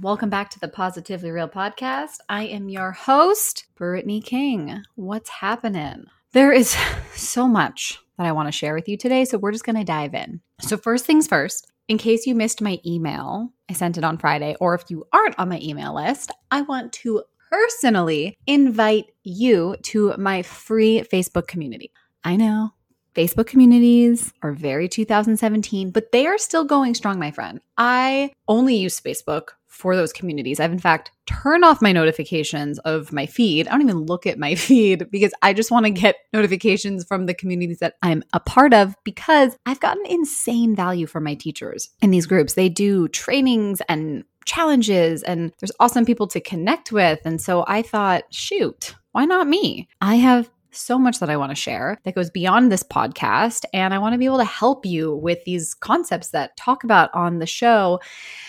Welcome back to the Positively Real podcast. I am your host, Brittany King. What's happening? There is so much that I want to share with you today, so we're just going to dive in. So, first things first, in case you missed my email, I sent it on Friday, or if you aren't on my email list, I want to personally invite you to my free Facebook community. I know Facebook communities are very 2017, but they are still going strong, my friend. I only use Facebook for those communities. I've in fact turned off my notifications of my feed. I don't even look at my feed because I just want to get notifications from the communities that I'm a part of because I've gotten insane value from my teachers in these groups. They do trainings and challenges and there's awesome people to connect with. And so I thought, shoot, why not me? I have so much that I want to share that goes beyond this podcast. And I want to be able to help you with these concepts that talk about on the show.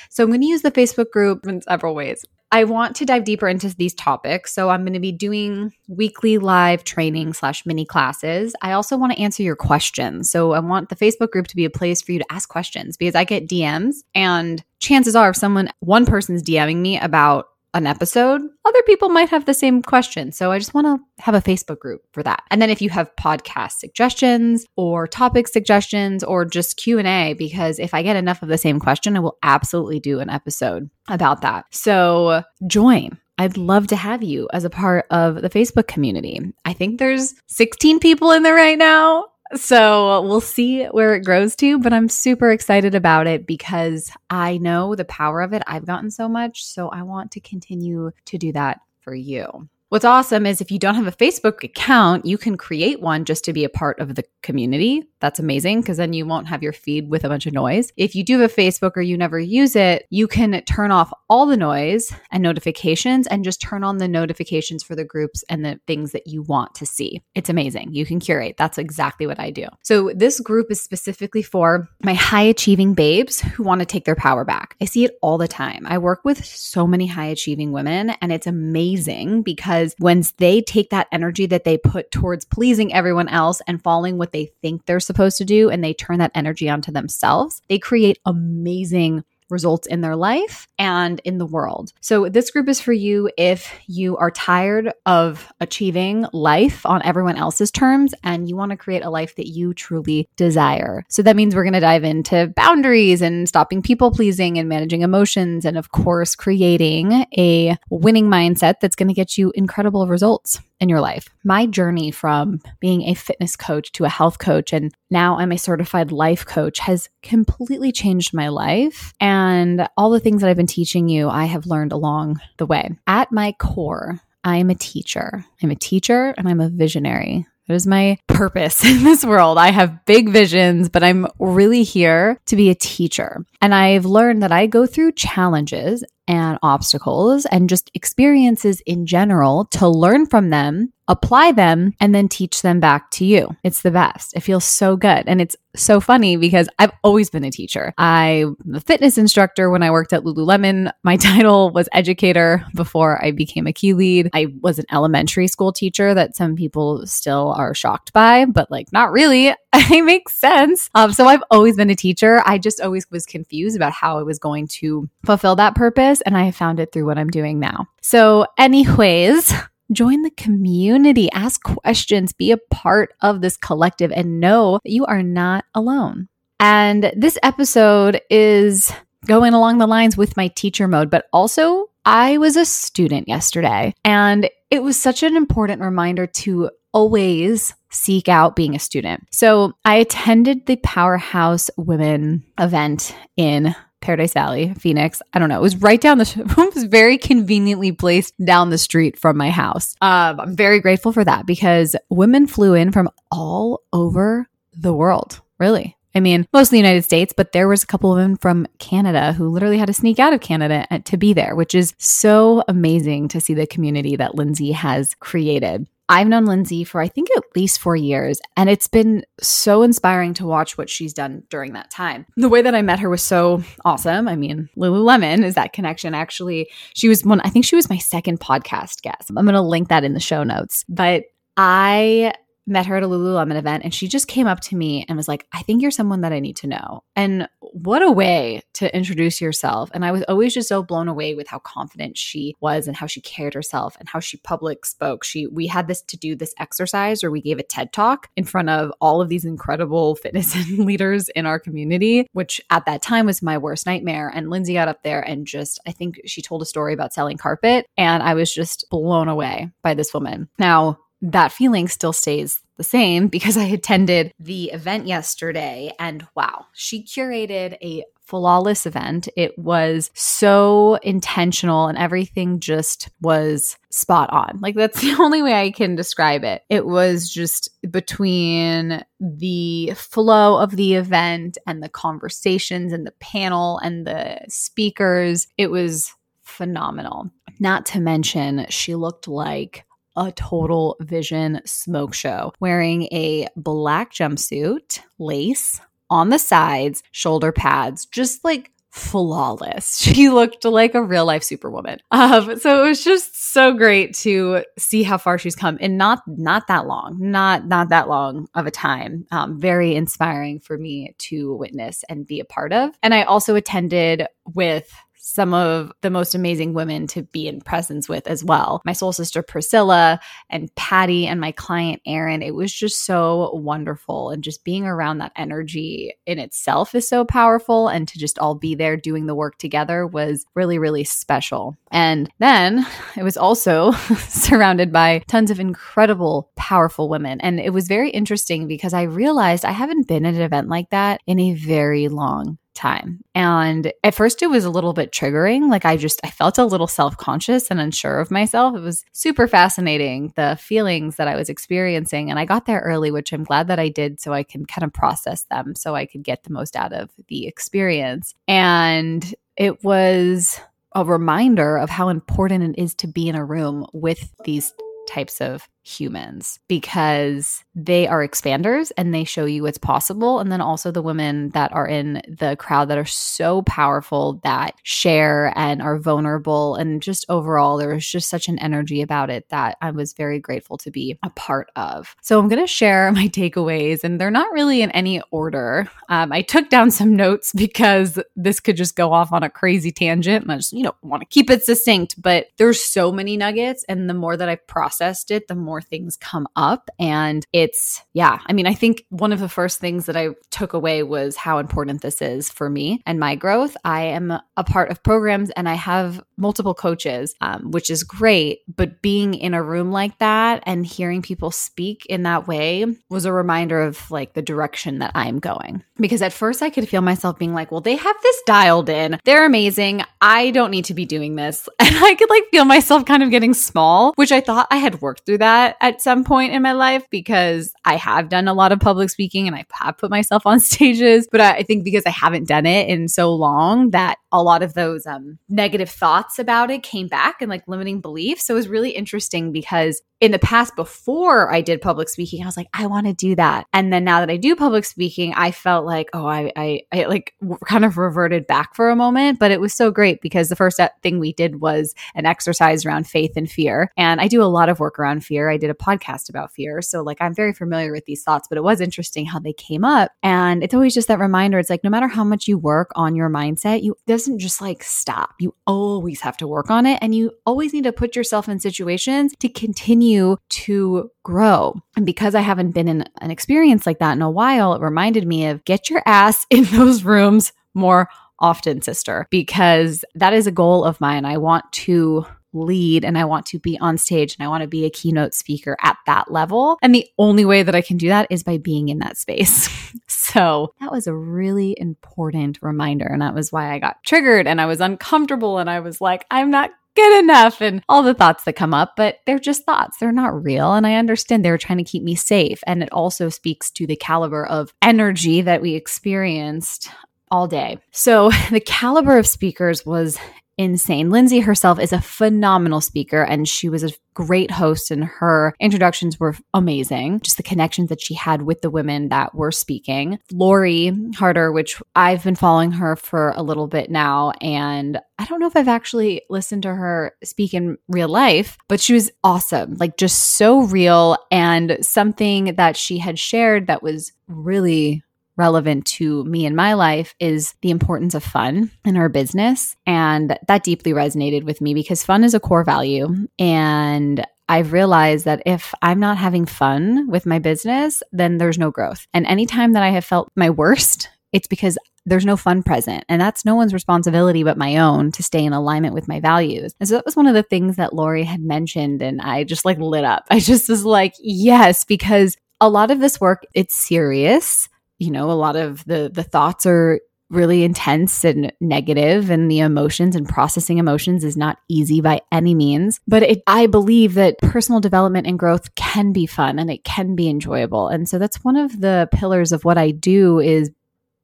So I'm going to use the Facebook group in several ways. I want to dive deeper into these topics. So I'm going to be doing weekly live training slash mini classes. I also want to answer your questions. So I want the Facebook group to be a place for you to ask questions because I get DMs and chances are if someone, one person's DMing me about an episode, other people might have the same question. So I just want to have a Facebook group for that. And then if you have podcast suggestions or topic suggestions or just Q&A because if I get enough of the same question, I will absolutely do an episode about that. So join. I'd love to have you as a part of the Facebook community. I think there's 16 people in there right now. So we'll see where it grows to, but I'm super excited about it because I know the power of it. I've gotten so much. So I want to continue to do that for you. What's awesome is if you don't have a Facebook account, you can create one just to be a part of the community. That's amazing because then you won't have your feed with a bunch of noise. If you do have a Facebook or you never use it, you can turn off all the noise and notifications and just turn on the notifications for the groups and the things that you want to see. It's amazing. You can curate. That's exactly what I do. So this group is specifically for my high achieving babes who want to take their power back. I see it all the time. I work with so many high achieving women and it's amazing because when they take that energy that they put towards pleasing everyone else and following what they think they're supposed to do and they turn that energy onto themselves, they create amazing results in their life and in the world. So, this group is for you if you are tired of achieving life on everyone else's terms and you want to create a life that you truly desire. So, that means we're going to dive into boundaries and stopping people pleasing and managing emotions, and of course, creating a winning mindset that's going to get you incredible results in your life. My journey from being a fitness coach to a health coach, and now I'm a certified life coach, has completely changed my life. And all the things that I've been teaching you, I have learned along the way. At my core, I am a teacher. I'm a teacher and I'm a visionary. That is my purpose in this world. I have big visions, but I'm really here to be a teacher. And I've learned that I go through challenges and obstacles and just experiences in general to learn from them apply them, and then teach them back to you. It's the best. It feels so good. And it's so funny because I've always been a teacher. I'm a fitness instructor when I worked at Lululemon. My title was educator before I became a key lead. I was an elementary school teacher that some people still are shocked by, but like not really. it makes sense. Um, so I've always been a teacher. I just always was confused about how I was going to fulfill that purpose. And I have found it through what I'm doing now. So, anyways, Join the community, ask questions, be a part of this collective, and know that you are not alone. And this episode is going along the lines with my teacher mode, but also I was a student yesterday, and it was such an important reminder to always seek out being a student. So I attended the Powerhouse Women event in Paradise Valley, Phoenix. I don't know. It was right down the, it was very conveniently placed down the street from my house. Um, I'm very grateful for that because women flew in from all over the world, really. I mean, mostly the United States, but there was a couple of them from Canada who literally had to sneak out of Canada to be there, which is so amazing to see the community that Lindsay has created. I've known Lindsay for I think at least four years, and it's been so inspiring to watch what she's done during that time. The way that I met her was so awesome. I mean, Lululemon is that connection. Actually, she was one, I think she was my second podcast guest. I'm going to link that in the show notes. But I met her at a Lululemon event and she just came up to me and was like, I think you're someone that I need to know. And what a way to introduce yourself. And I was always just so blown away with how confident she was and how she carried herself and how she public spoke. She we had this to do this exercise or we gave a TED talk in front of all of these incredible fitness leaders in our community, which at that time was my worst nightmare. And Lindsay got up there and just I think she told a story about selling carpet and I was just blown away by this woman. Now, that feeling still stays the same because I attended the event yesterday and wow, she curated a flawless event. It was so intentional and everything just was spot on. Like that's the only way I can describe it. It was just between the flow of the event and the conversations and the panel and the speakers. It was phenomenal. Not to mention, she looked like a total vision smoke show, wearing a black jumpsuit, lace on the sides, shoulder pads, just like flawless. She looked like a real life superwoman. Um, so it was just so great to see how far she's come in not not that long, not not that long of a time. Um, very inspiring for me to witness and be a part of. And I also attended with some of the most amazing women to be in presence with as well. My soul sister Priscilla and Patty and my client Erin. It was just so wonderful. And just being around that energy in itself is so powerful. And to just all be there doing the work together was really, really special. And then it was also surrounded by tons of incredible, powerful women. And it was very interesting because I realized I haven't been at an event like that in a very long time. And at first it was a little bit triggering. Like I just I felt a little self-conscious and unsure of myself. It was super fascinating the feelings that I was experiencing and I got there early, which I'm glad that I did so I can kind of process them so I could get the most out of the experience. And it was a reminder of how important it is to be in a room with these types of humans because they are expanders and they show you what's possible. And then also the women that are in the crowd that are so powerful that share and are vulnerable. And just overall, there was just such an energy about it that I was very grateful to be a part of. So I'm going to share my takeaways, and they're not really in any order. Um, I took down some notes because this could just go off on a crazy tangent. And I just, you know, want to keep it succinct, but there's so many nuggets. And the more that I processed it, the more more things come up. And it's, yeah, I mean, I think one of the first things that I took away was how important this is for me and my growth. I am a part of programs and I have multiple coaches, um, which is great. But being in a room like that and hearing people speak in that way was a reminder of like the direction that I'm going. Because at first I could feel myself being like, well, they have this dialed in. They're amazing. I don't need to be doing this. And I could like feel myself kind of getting small, which I thought I had worked through that that at some point in my life because I have done a lot of public speaking and I have put myself on stages. But I think because I haven't done it in so long that a lot of those um, negative thoughts about it came back and like limiting beliefs. So it was really interesting because in the past before I did public speaking, I was like, I want to do that. And then now that I do public speaking, I felt like, oh, I, I, I like kind of reverted back for a moment. But it was so great because the first thing we did was an exercise around faith and fear. And I do a lot of work around fear. I did a podcast about fear. So like I'm very familiar with these thoughts, but it was interesting how they came up. And it's always just that reminder. It's like no matter how much you work on your mindset, you doesn't just like stop. You always have to work on it. And you always need to put yourself in situations to continue to grow. And because I haven't been in an experience like that in a while, it reminded me of get your ass in those rooms more often, sister, because that is a goal of mine. I want to lead and I want to be on stage and I want to be a keynote speaker at that level. And the only way that I can do that is by being in that space. so that was a really important reminder. And that was why I got triggered and I was uncomfortable and I was like, I'm not good enough and all the thoughts that come up, but they're just thoughts. They're not real. And I understand they're trying to keep me safe. And it also speaks to the caliber of energy that we experienced all day. So the caliber of speakers was insane. Lindsay herself is a phenomenal speaker and she was a great host and her introductions were amazing. Just the connections that she had with the women that were speaking. Lori Harder, which I've been following her for a little bit now and I don't know if I've actually listened to her speak in real life, but she was awesome. Like just so real and something that she had shared that was really relevant to me in my life is the importance of fun in our business. And that deeply resonated with me because fun is a core value. And I've realized that if I'm not having fun with my business, then there's no growth. And anytime that I have felt my worst, it's because there's no fun present. And that's no one's responsibility but my own to stay in alignment with my values. And so that was one of the things that Lori had mentioned. And I just like lit up. I just was like, yes, because a lot of this work, it's serious you know, a lot of the the thoughts are really intense and negative and the emotions and processing emotions is not easy by any means. But it, i believe that personal development and growth can be fun and it can be enjoyable. And so that's one of the pillars of what i do is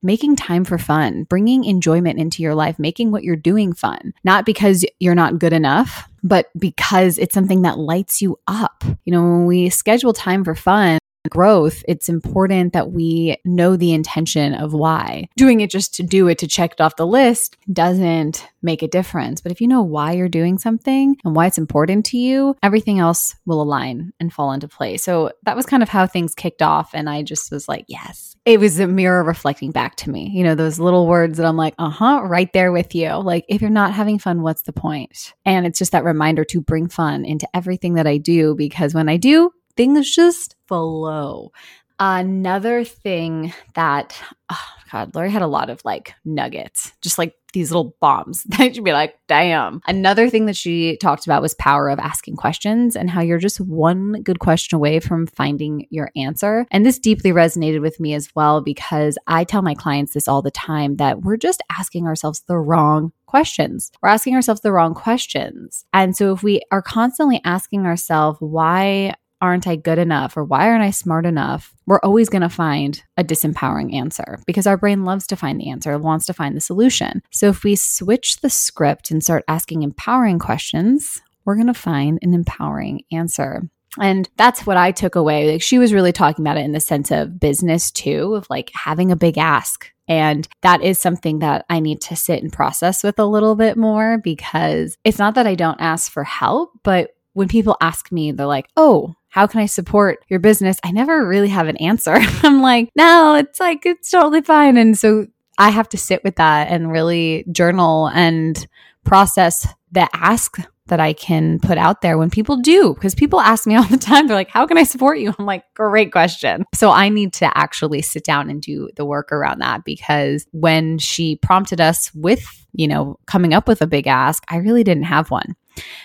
making time for fun bringing enjoyment into your life making what you're doing fun. Not because you're not good enough but because it's something that lights you up. You know when we schedule time for fun growth, it's important that we know the intention of why. Doing it just to do it to check it off the list doesn't make a difference. But if you know why you're doing something and why it's important to you, everything else will align and fall into place. So that was kind of how things kicked off. And I just was like, yes. It was a mirror reflecting back to me, you know, those little words that I'm like, uh huh, right there with you. Like, if you're not having fun, what's the point? And it's just that reminder to bring fun into everything that I do because when I do, things just flow. Another thing that, oh God, Lori had a lot of like nuggets, just like these little bombs that you'd be like, damn. Another thing that she talked about was power of asking questions and how you're just one good question away from finding your answer. And this deeply resonated with me as well because I tell my clients this all the time that we're just asking ourselves the wrong questions. We're asking ourselves the wrong questions. And so if we are constantly asking ourselves, why aren't I good enough or why aren't I smart enough, we're always going to find a disempowering answer because our brain loves to find the answer, wants to find the solution. So if we switch the script and start asking empowering questions, we're going to find an empowering answer. And that's what I took away. Like she was really talking about it in the sense of business too, of like having a big ask. And that is something that I need to sit and process with a little bit more because it's not that I don't ask for help, but when people ask me, they're like, oh, how can I support your business? I never really have an answer. I'm like, no, it's like, it's totally fine. And so I have to sit with that and really journal and process the ask that I can put out there when people do. Because people ask me all the time, they're like, How can I support you? I'm like, Great question. So I need to actually sit down and do the work around that because when she prompted us with, you know, coming up with a big ask, I really didn't have one.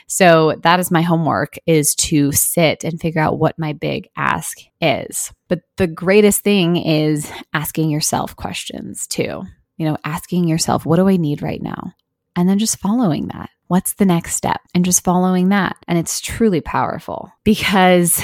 So that is my homework is to sit and figure out what my big ask is. But the greatest thing is asking yourself questions too. You know, asking yourself, what do I need right now? And then just following that. What's the next step? And just following that. And it's truly powerful because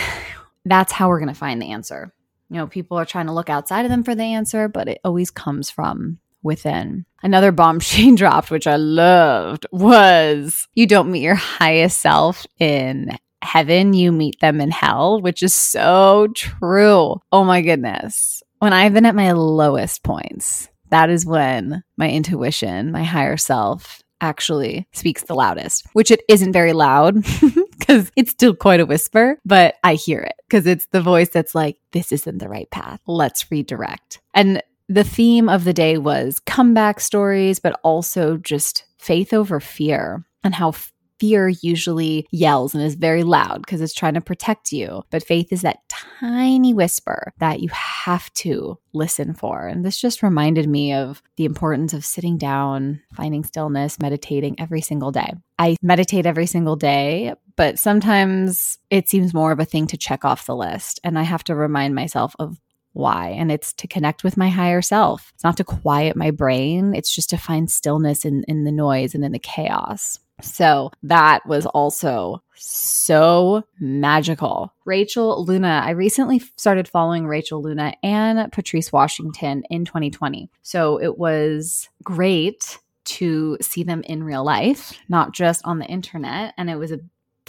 that's how we're going to find the answer. You know, people are trying to look outside of them for the answer, but it always comes from within. Another bomb she dropped, which I loved, was you don't meet your highest self in heaven, you meet them in hell, which is so true. Oh my goodness. When I've been at my lowest points, that is when my intuition, my higher self, actually speaks the loudest, which it isn't very loud because it's still quite a whisper, but I hear it because it's the voice that's like, this isn't the right path. Let's redirect. And the theme of the day was comeback stories, but also just faith over fear and how fear usually yells and is very loud because it's trying to protect you. But faith is that tiny whisper that you have to listen for. And this just reminded me of the importance of sitting down, finding stillness, meditating every single day. I meditate every single day, but sometimes it seems more of a thing to check off the list. And I have to remind myself of why. And it's to connect with my higher self. It's not to quiet my brain, it's just to find stillness in, in the noise and in the chaos. So that was also so magical. Rachel Luna, I recently started following Rachel Luna and Patrice Washington in 2020. So it was great to see them in real life, not just on the internet. And it was a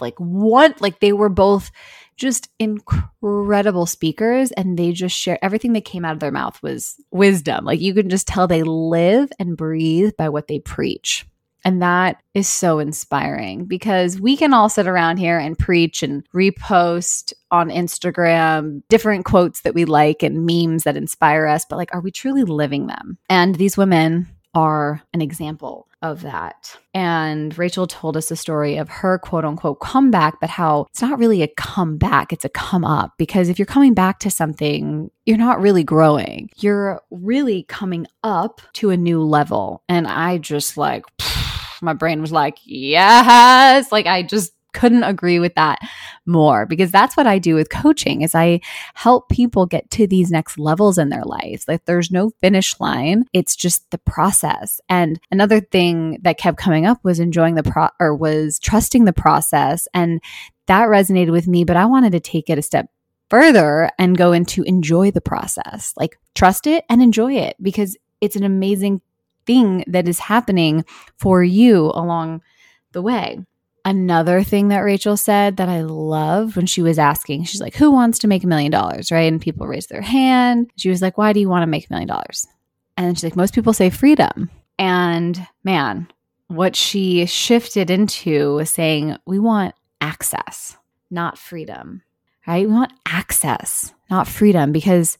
like what like they were both just incredible speakers and they just share everything that came out of their mouth was wisdom. Like you can just tell they live and breathe by what they preach. And that is so inspiring because we can all sit around here and preach and repost on Instagram different quotes that we like and memes that inspire us, but like, are we truly living them? And these women are an example of that. And Rachel told us a story of her quote unquote comeback, but how it's not really a comeback, it's a come up. Because if you're coming back to something, you're not really growing, you're really coming up to a new level. And I just like, my brain was like, yes. Like I just couldn't agree with that more because that's what I do with coaching is I help people get to these next levels in their lives. Like there's no finish line. It's just the process. And another thing that kept coming up was enjoying the pro or was trusting the process and that resonated with me, but I wanted to take it a step further and go into enjoy the process. Like trust it and enjoy it because it's an amazing thing that is happening for you along the way. Another thing that Rachel said that I love when she was asking, she's like, Who wants to make a million dollars? Right. And people raised their hand. She was like, Why do you want to make a million dollars? And she's like, Most people say freedom. And man, what she shifted into was saying, We want access, not freedom. Right. We want access, not freedom, because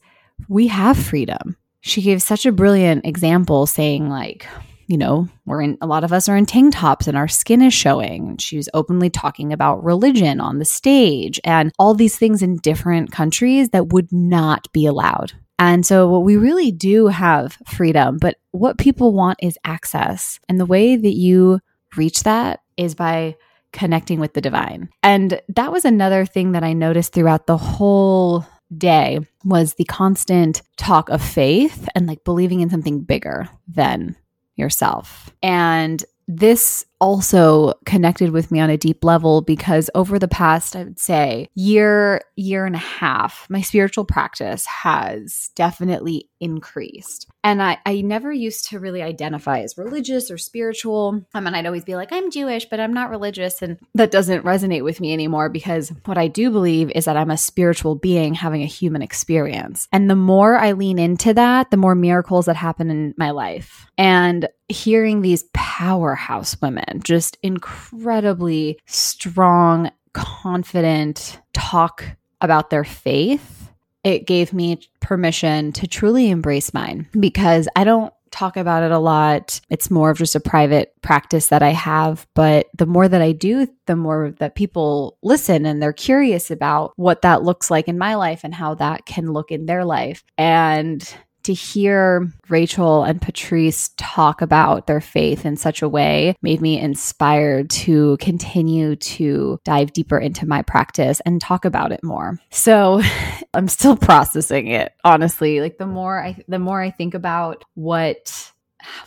we have freedom. She gave such a brilliant example saying, like, you know, we're in a lot of us are in tank tops and our skin is showing. She was openly talking about religion on the stage and all these things in different countries that would not be allowed. And so, what we really do have freedom, but what people want is access. And the way that you reach that is by connecting with the divine. And that was another thing that I noticed throughout the whole day was the constant talk of faith and like believing in something bigger than yourself. And this also connected with me on a deep level because over the past i would say year year and a half my spiritual practice has definitely increased. And i i never used to really identify as religious or spiritual. I mean i'd always be like i'm jewish but i'm not religious. And that doesn't resonate with me anymore because what i do believe is that i'm a spiritual being having a human experience. And the more i lean into that the more miracles that happen in my life. And hearing these powerhouse women just incredibly strong, confident talk about their faith. It gave me permission to truly embrace mine because I don't talk about it a lot. It's more of just a private practice that I have. But the more that I do, the more that people listen and they're curious about what that looks like in my life and how that can look in their life. And to hear Rachel and Patrice talk about their faith in such a way made me inspired to continue to dive deeper into my practice and talk about it more. So I'm still processing it, honestly. Like the more I the more I think about what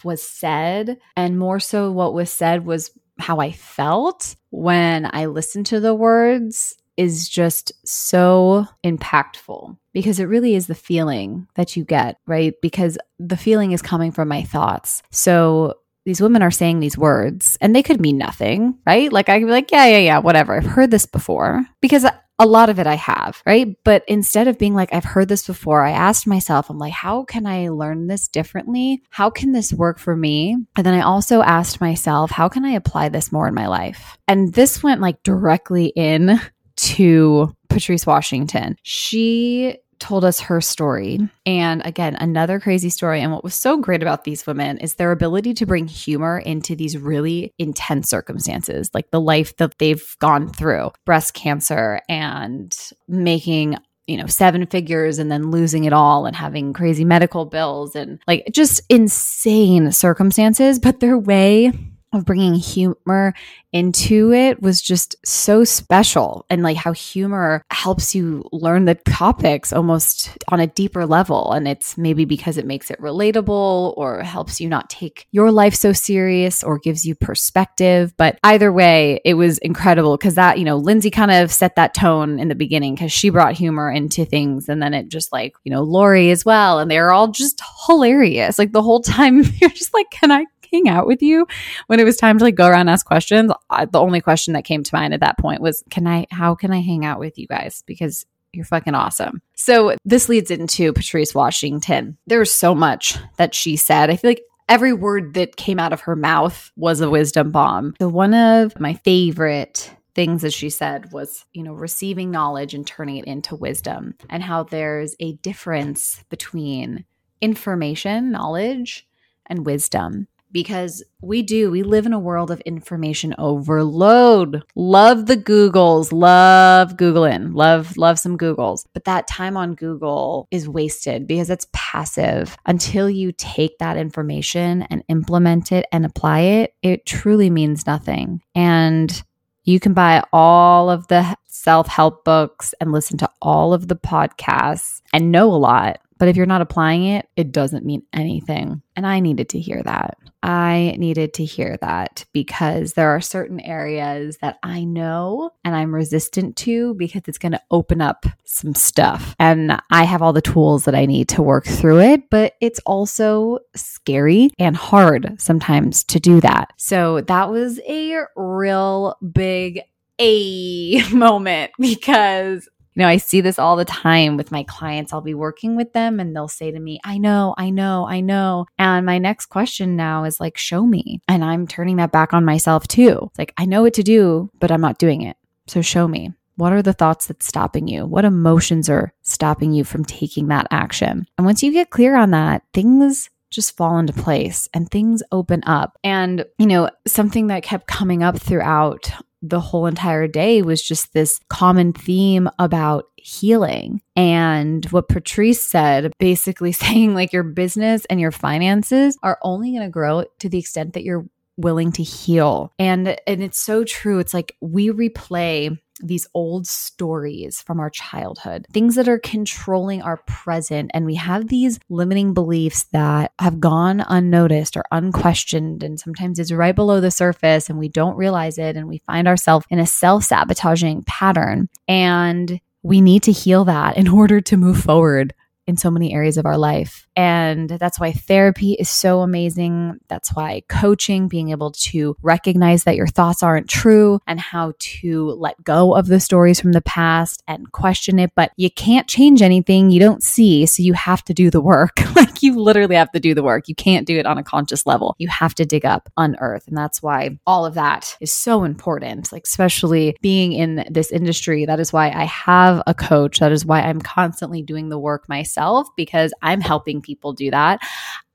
was said and more so what was said was how I felt when I listened to the words is just so impactful because it really is the feeling that you get, right? Because the feeling is coming from my thoughts. So these women are saying these words and they could mean nothing, right? Like I could be like, yeah, yeah, yeah, whatever. I've heard this before because a lot of it I have, right? But instead of being like, I've heard this before, I asked myself, I'm like, how can I learn this differently? How can this work for me? And then I also asked myself, how can I apply this more in my life? And this went like directly in to Patrice Washington. She told us her story. And again, another crazy story. And what was so great about these women is their ability to bring humor into these really intense circumstances, like the life that they've gone through breast cancer and making you know, seven figures and then losing it all and having crazy medical bills and like just insane circumstances. But their way of bringing humor into it was just so special. And like how humor helps you learn the topics almost on a deeper level. And it's maybe because it makes it relatable or helps you not take your life so serious or gives you perspective. But either way it was incredible because that you know lindsay kind of set that tone in the beginning because she brought humor into things. And then it just like you know lori as well. And they're all just hilarious. Like the whole time you're just like can i hang out with you when it was time to like go around ask questions I, the only question that came to mind at that point was can i how can i hang out with you guys because you're fucking awesome. So this leads into Patrice Washington. There's so much that she said. I feel like every word that came out of her mouth was a wisdom bomb. So one of my favorite things that she said was, you know, receiving knowledge and turning it into wisdom and how there's a difference between information, knowledge, and wisdom because we do we live in a world of information overload. Love the googles love googling love love some googles. But that time on google is wasted because it's passive. Until you take that information and implement it and apply it it truly means nothing. And you can buy all of the self-help books and listen to all of the podcasts and know a lot but if you're not applying it, it doesn't mean anything. And I needed to hear that. I needed to hear that because there are certain areas that I know and I'm resistant to because it's going to open up some stuff. And I have all the tools that I need to work through it, but it's also scary and hard sometimes to do that. So that was a real big a moment because you know, I see this all the time with my clients. I'll be working with them and they'll say to me, I know, I know, I know. And my next question now is like, show me. And I'm turning that back on myself too. It's like, I know what to do, but I'm not doing it. So show me. What are the thoughts that's stopping you? What emotions are stopping you from taking that action? And once you get clear on that, things just fall into place and things open up. And, you know, something that kept coming up throughout the whole entire day was just this common theme about healing. And what Patrice said, basically saying like your business and your finances are only going to grow to the extent that you're willing to heal. And and it's so true. It's like we replay these old stories from our childhood, things that are controlling our present. And we have these limiting beliefs that have gone unnoticed or unquestioned. And sometimes it's right below the surface and we don't realize it. And we find ourselves in a self sabotaging pattern. And we need to heal that in order to move forward in so many areas of our life. And that's why therapy is so amazing. That's why coaching, being able to recognize that your thoughts aren't true and how to let go of the stories from the past and question it. But you can't change anything you don't see. So you have to do the work. like you literally have to do the work. You can't do it on a conscious level. You have to dig up, unearth. And that's why all of that is so important, like, especially being in this industry. That is why I have a coach. That is why I'm constantly doing the work myself because I'm helping people do that.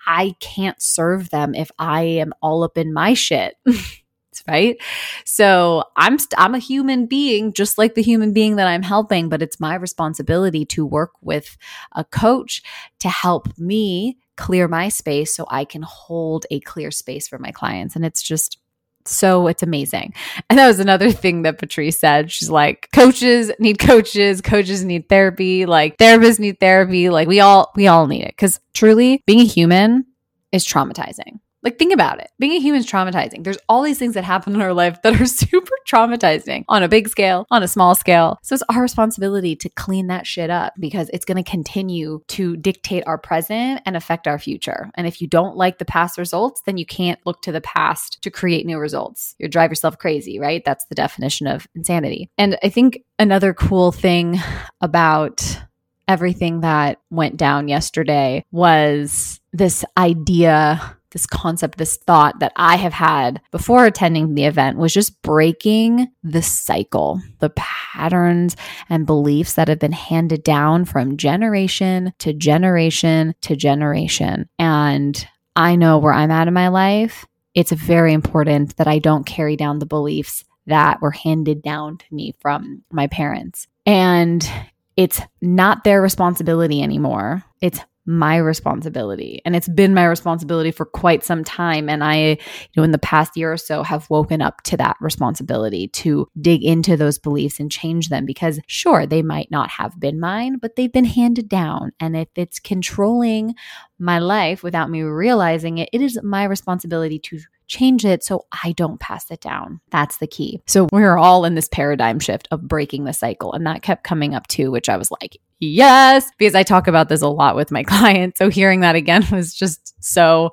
I can't serve them if I am all up in my shit. right? So I'm i st- I'm a human being just like the human being that I'm helping, but it's my responsibility to work with a coach to help me clear my space so I can hold a clear space for my clients. And it's just so it's amazing. And that was another thing that Patrice said. She's like, coaches need coaches, coaches need therapy, like therapists need therapy. Like we all, we all need it. Cause truly being a human is traumatizing. Like, think about it. Being a human is traumatizing. There's all these things that happen in our life that are super traumatizing on a big scale, on a small scale. So it's our responsibility to clean that shit up because it's going to continue to dictate our present and affect our future. And if you don't like the past results, then you can't look to the past to create new results. You drive yourself crazy, right? That's the definition of insanity. And I think another cool thing about everything that went down yesterday was this idea this concept, this thought that I have had before attending the event was just breaking the cycle, the patterns and beliefs that have been handed down from generation to generation to generation. And I know where I'm at in my life. It's very important that I don't carry down the beliefs that were handed down to me from my parents. And it's not their responsibility anymore. It's my responsibility. And it's been my responsibility for quite some time. And I, you know, in the past year or so have woken up to that responsibility to dig into those beliefs and change them because sure, they might not have been mine, but they've been handed down. And if it's controlling my life without me realizing it, it is my responsibility to change it so I don't pass it down. That's the key. So we're all in this paradigm shift of breaking the cycle. And that kept coming up too, which I was like, yes, because I talk about this a lot with my clients. So hearing that again was just so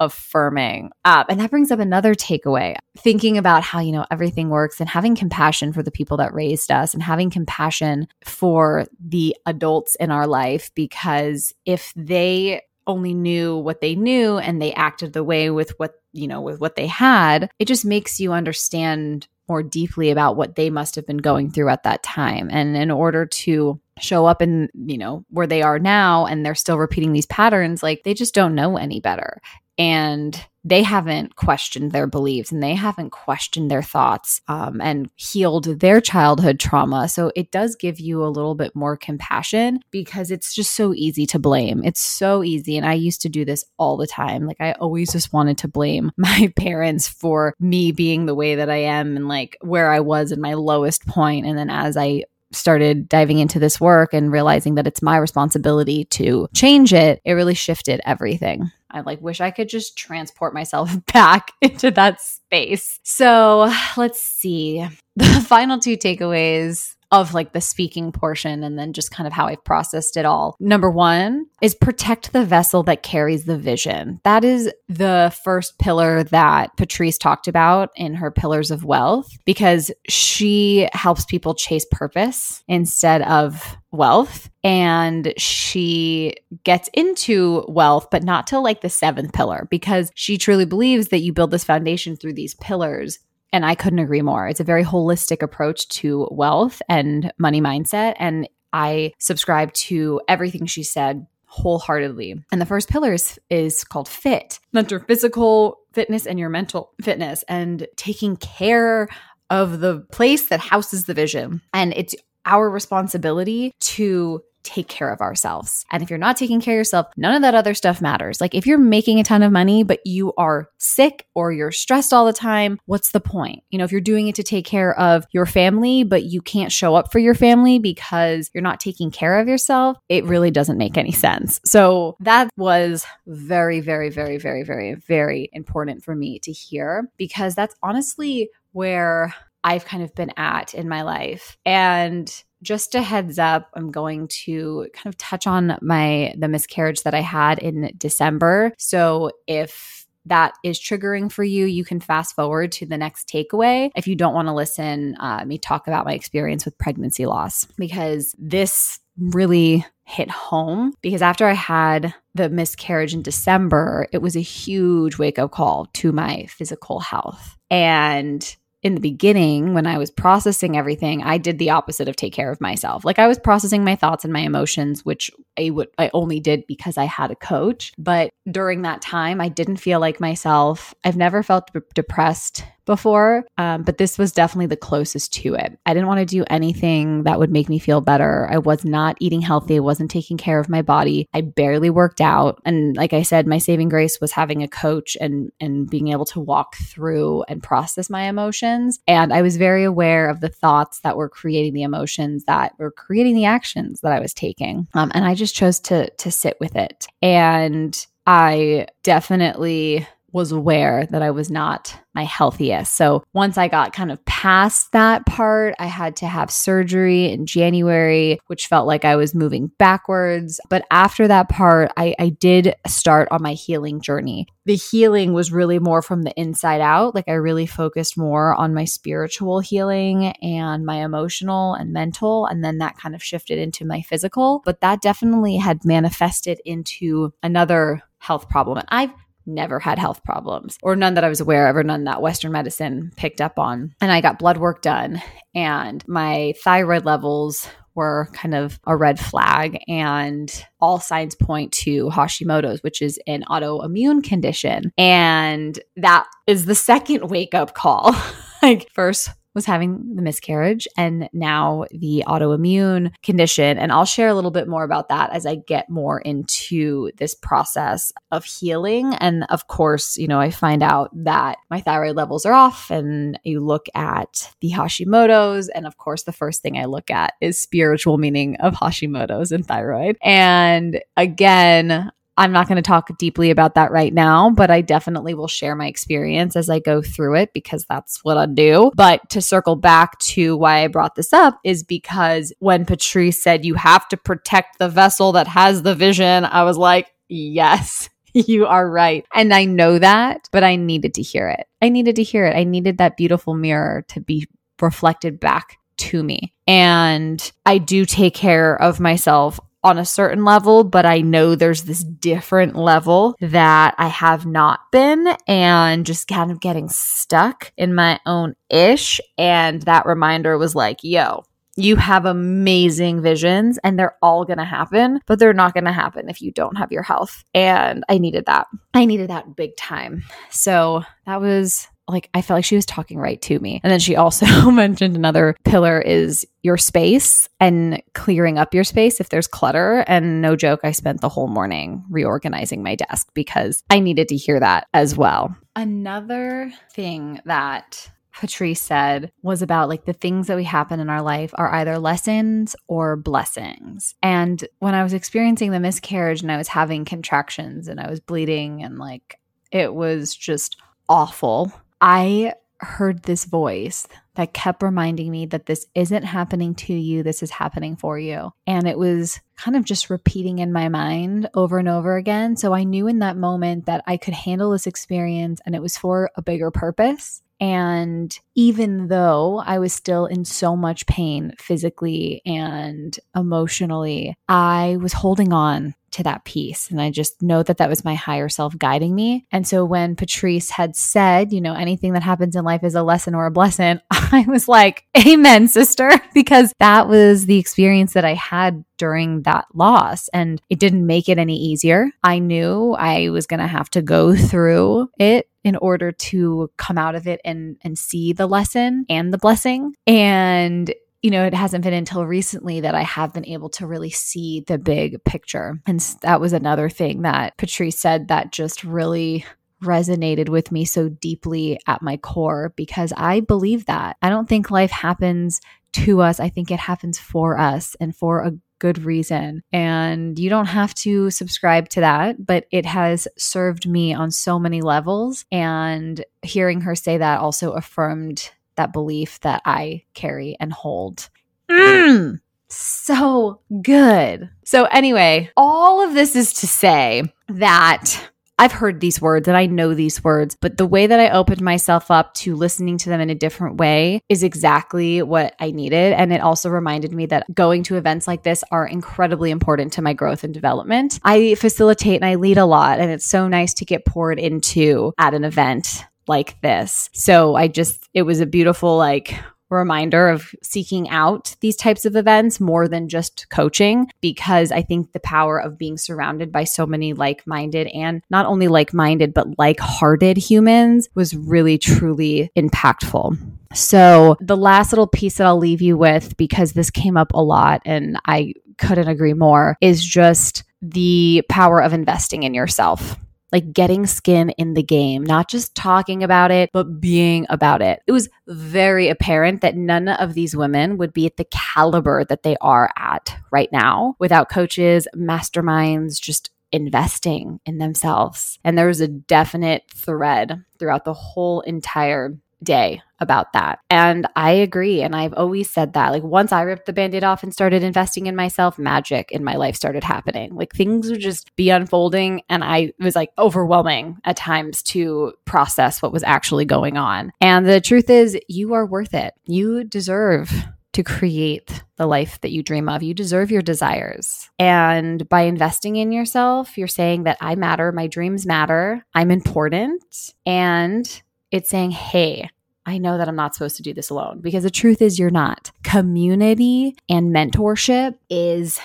affirming. Uh, and that brings up another takeaway thinking about how, you know, everything works and having compassion for the people that raised us and having compassion for the adults in our life. Because if they only knew what they knew and they acted the way with what, you know, with what they had, it just makes you understand more deeply about what they must have been going through at that time. And in order to show up in, you know, where they are now and they're still repeating these patterns, like they just don't know any better and they haven't questioned their beliefs and they haven't questioned their thoughts um, and healed their childhood trauma. So it does give you a little bit more compassion because it's just so easy to blame. It's so easy. And I used to do this all the time. Like I always just wanted to blame my parents for me being the way that I am and like where I was in my lowest point. And then as I started diving into this work and realizing that it's my responsibility to change it, it really shifted everything. I like wish I could just transport myself back into that space. So let's see. The final two takeaways of like the speaking portion and then just kind of how I've processed it all. Number one is protect the vessel that carries the vision. That is the first pillar that Patrice talked about in her pillars of wealth because she helps people chase purpose instead of wealth and she gets into wealth but not till like the seventh pillar because she truly believes that you build this foundation through these pillars and I couldn't agree more. It's a very holistic approach to wealth and money mindset. And I subscribe to everything she said wholeheartedly. And the first pillar is, is called fit. That's your physical fitness and your mental fitness and taking care of the place that houses the vision. And it's our responsibility to take care of ourselves. And if you're not taking care of yourself, none of that other stuff matters. Like if you're making a ton of money, but you are sick or you're stressed all the time, what's the point? You know, if you're doing it to take care of your family, but you can't show up for your family because you're not taking care of yourself, it really doesn't make any sense. So that was very, very, very, very, very, very important for me to hear because that's honestly where I've kind of been at in my life. And just a heads up, I'm going to kind of touch on my the miscarriage that I had in December. So if that is triggering for you, you can fast forward to the next takeaway if you don't want to listen uh, me talk about my experience with pregnancy loss because this really hit home because after I had the miscarriage in December, it was a huge wake up call to my physical health. And in the beginning when I was processing everything, I did the opposite of take care of myself. Like I was processing my thoughts and my emotions, which I would I only did because I had a coach. But during that time, I didn't feel like myself. I've never felt depressed before, um, but this was definitely the closest to it. I didn't want to do anything that would make me feel better. I was not eating healthy. I wasn't taking care of my body. I barely worked out, and like I said, my saving grace was having a coach and and being able to walk through and process my emotions. And I was very aware of the thoughts that were creating the emotions that were creating the actions that I was taking, um, and I just chose to to sit with it. And I definitely was aware that I was not my healthiest. So once I got kind of past that part, I had to have surgery in January, which felt like I was moving backwards. But after that part, I, I did start on my healing journey. The healing was really more from the inside out. Like I really focused more on my spiritual healing and my emotional and mental. And then that kind of shifted into my physical. But that definitely had manifested into another health problem. And I've never had health problems or none that I was aware of or none that Western medicine picked up on. And I got blood work done and my thyroid levels were kind of a red flag and all signs point to Hashimoto's, which is an autoimmune condition. And that is the second wake up call. like first was having the miscarriage and now the autoimmune condition. And I'll share a little bit more about that as I get more into this process of healing. And of course, you know, I find out that my thyroid levels are off, and you look at the Hashimoto's. And of course, the first thing I look at is spiritual meaning of Hashimoto's and thyroid. And again, I'm not going to talk deeply about that right now, but I definitely will share my experience as I go through it because that's what I do. But to circle back to why I brought this up is because when Patrice said you have to protect the vessel that has the vision, I was like, yes. You are right. And I know that, but I needed to hear it. I needed to hear it. I needed that beautiful mirror to be reflected back to me. And I do take care of myself on a certain level, but I know there's this different level that I have not been and just kind of getting stuck in my own ish. And that reminder was like, yo, you have amazing visions and they're all going to happen, but they're not going to happen if you don't have your health. And I needed that. I needed that big time. So that was like I felt like she was talking right to me. And then she also mentioned another pillar is your space and clearing up your space if there's clutter. And no joke, I spent the whole morning reorganizing my desk because I needed to hear that as well. Another thing that Patrice said was about like the things that we happen in our life are either lessons or blessings. And when I was experiencing the miscarriage and I was having contractions and I was bleeding and like it was just awful I heard this voice that kept reminding me that this isn't happening to you, this is happening for you. And it was kind of just repeating in my mind over and over again. So I knew in that moment that I could handle this experience and it was for a bigger purpose. And even though I was still in so much pain physically and emotionally, I was holding on to that piece. And I just know that that was my higher self guiding me. And so when Patrice had said, you know, anything that happens in life is a lesson or a blessing, I was like, Amen, sister, because that was the experience that I had during that loss. And it didn't make it any easier. I knew I was going to have to go through it in order to come out of it and and see the lesson and the blessing and you know, it hasn't been until recently that I have been able to really see the big picture. And that was another thing that Patrice said that just really resonated with me so deeply at my core because I believe that. I don't think life happens to us. I think it happens for us and for a good reason. And you don't have to subscribe to that, but it has served me on so many levels. And hearing her say that also affirmed that belief that I carry and hold. Mm, so good. So, anyway, all of this is to say that I've heard these words and I know these words, but the way that I opened myself up to listening to them in a different way is exactly what I needed. And it also reminded me that going to events like this are incredibly important to my growth and development. I facilitate and I lead a lot, and it's so nice to get poured into at an event like this. So I just, it was a beautiful, like, reminder of seeking out these types of events more than just coaching because I think the power of being surrounded by so many like minded and not only like minded, but like hearted humans was really, truly impactful. So, the last little piece that I'll leave you with, because this came up a lot and I couldn't agree more, is just the power of investing in yourself like getting skin in the game, not just talking about it, but being about it. It was very apparent that none of these women would be at the caliber that they are at right now without coaches, masterminds, just investing in themselves. And there was a definite thread throughout the whole entire day about that. And I agree. And I've always said that. Like, once I ripped the band aid off and started investing in myself, magic in my life started happening. Like, things would just be unfolding. And I was like overwhelming at times to process what was actually going on. And the truth is, you are worth it. You deserve to create the life that you dream of. You deserve your desires. And by investing in yourself, you're saying that I matter, my dreams matter, I'm important, and it's saying, hey, I know that I'm not supposed to do this alone because the truth is you're not. Community and mentorship is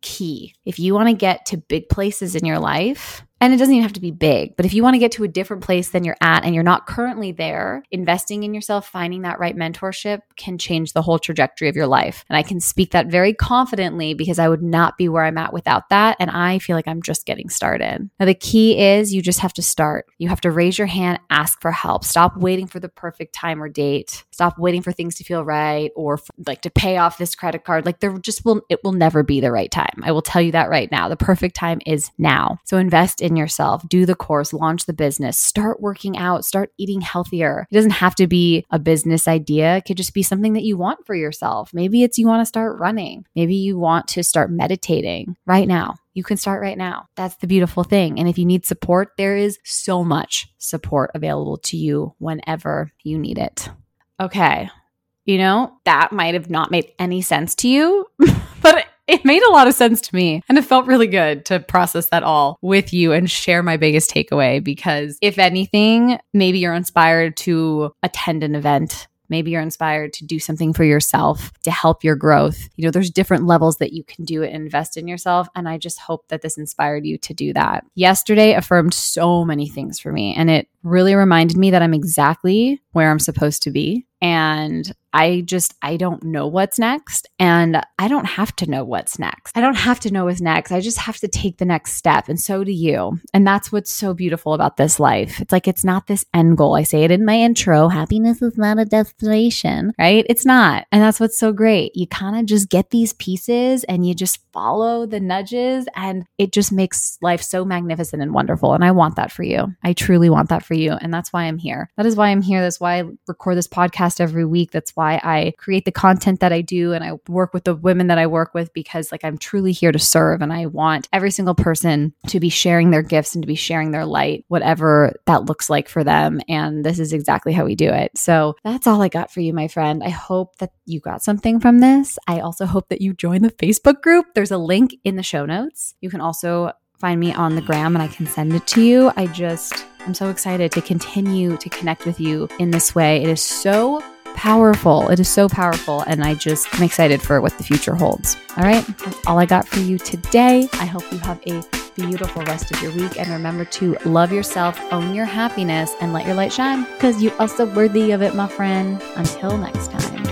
key. If you want to get to big places in your life, and it doesn't even have to be big, but if you want to get to a different place than you're at and you're not currently there, investing in yourself, finding that right mentorship can change the whole trajectory of your life. And I can speak that very confidently because I would not be where I'm at without that. And I feel like I'm just getting started. Now, the key is you just have to start. You have to raise your hand, ask for help. Stop waiting for the perfect time or date. Stop waiting for things to feel right or for, like to pay off this credit card. Like there just will, it will never be the right time. I will tell you that right now. The perfect time is now. So invest in yourself, do the course, launch the business, start working out, start eating healthier. It doesn't have to be a business idea. It could just be something that you want for yourself. Maybe it's you want to start running. Maybe you want to start meditating right now. You can start right now. That's the beautiful thing. And if you need support, there is so much support available to you whenever you need it. Okay. You know, that might have not made any sense to you, but it made a lot of sense to me. And it felt really good to process that all with you and share my biggest takeaway because if anything, maybe you're inspired to attend an event Maybe you're inspired to do something for yourself to help your growth. You know, there's different levels that you can do it and invest in yourself. And I just hope that this inspired you to do that. Yesterday affirmed so many things for me, and it really reminded me that I'm exactly where I'm supposed to be. And I just, I don't know what's next. And I don't have to know what's next. I don't have to know what's next. I just have to take the next step. And so do you. And that's what's so beautiful about this life. It's like, it's not this end goal. I say it in my intro happiness is not a destination, right? It's not. And that's what's so great. You kind of just get these pieces and you just follow the nudges, and it just makes life so magnificent and wonderful. And I want that for you. I truly want that for you. And that's why I'm here. That is why I'm here. That's why I record this podcast every week. That's why I create the content that I do and I work with the women that I work with because like I'm truly here to serve and I want every single person to be sharing their gifts and to be sharing their light, whatever that looks like for them. And this is exactly how we do it. So that's all I got for you, my friend. I hope that you got something from this. I also hope that you join the Facebook group. There's a link in the show notes. You can also find me on the gram and I can send it to you. I just, I'm so excited to continue to connect with you in this way. It is so powerful. It is so powerful. And I just am excited for what the future holds. All right. That's all I got for you today. I hope you have a beautiful rest of your week. And remember to love yourself, own your happiness, and let your light shine because you're so worthy of it, my friend. Until next time.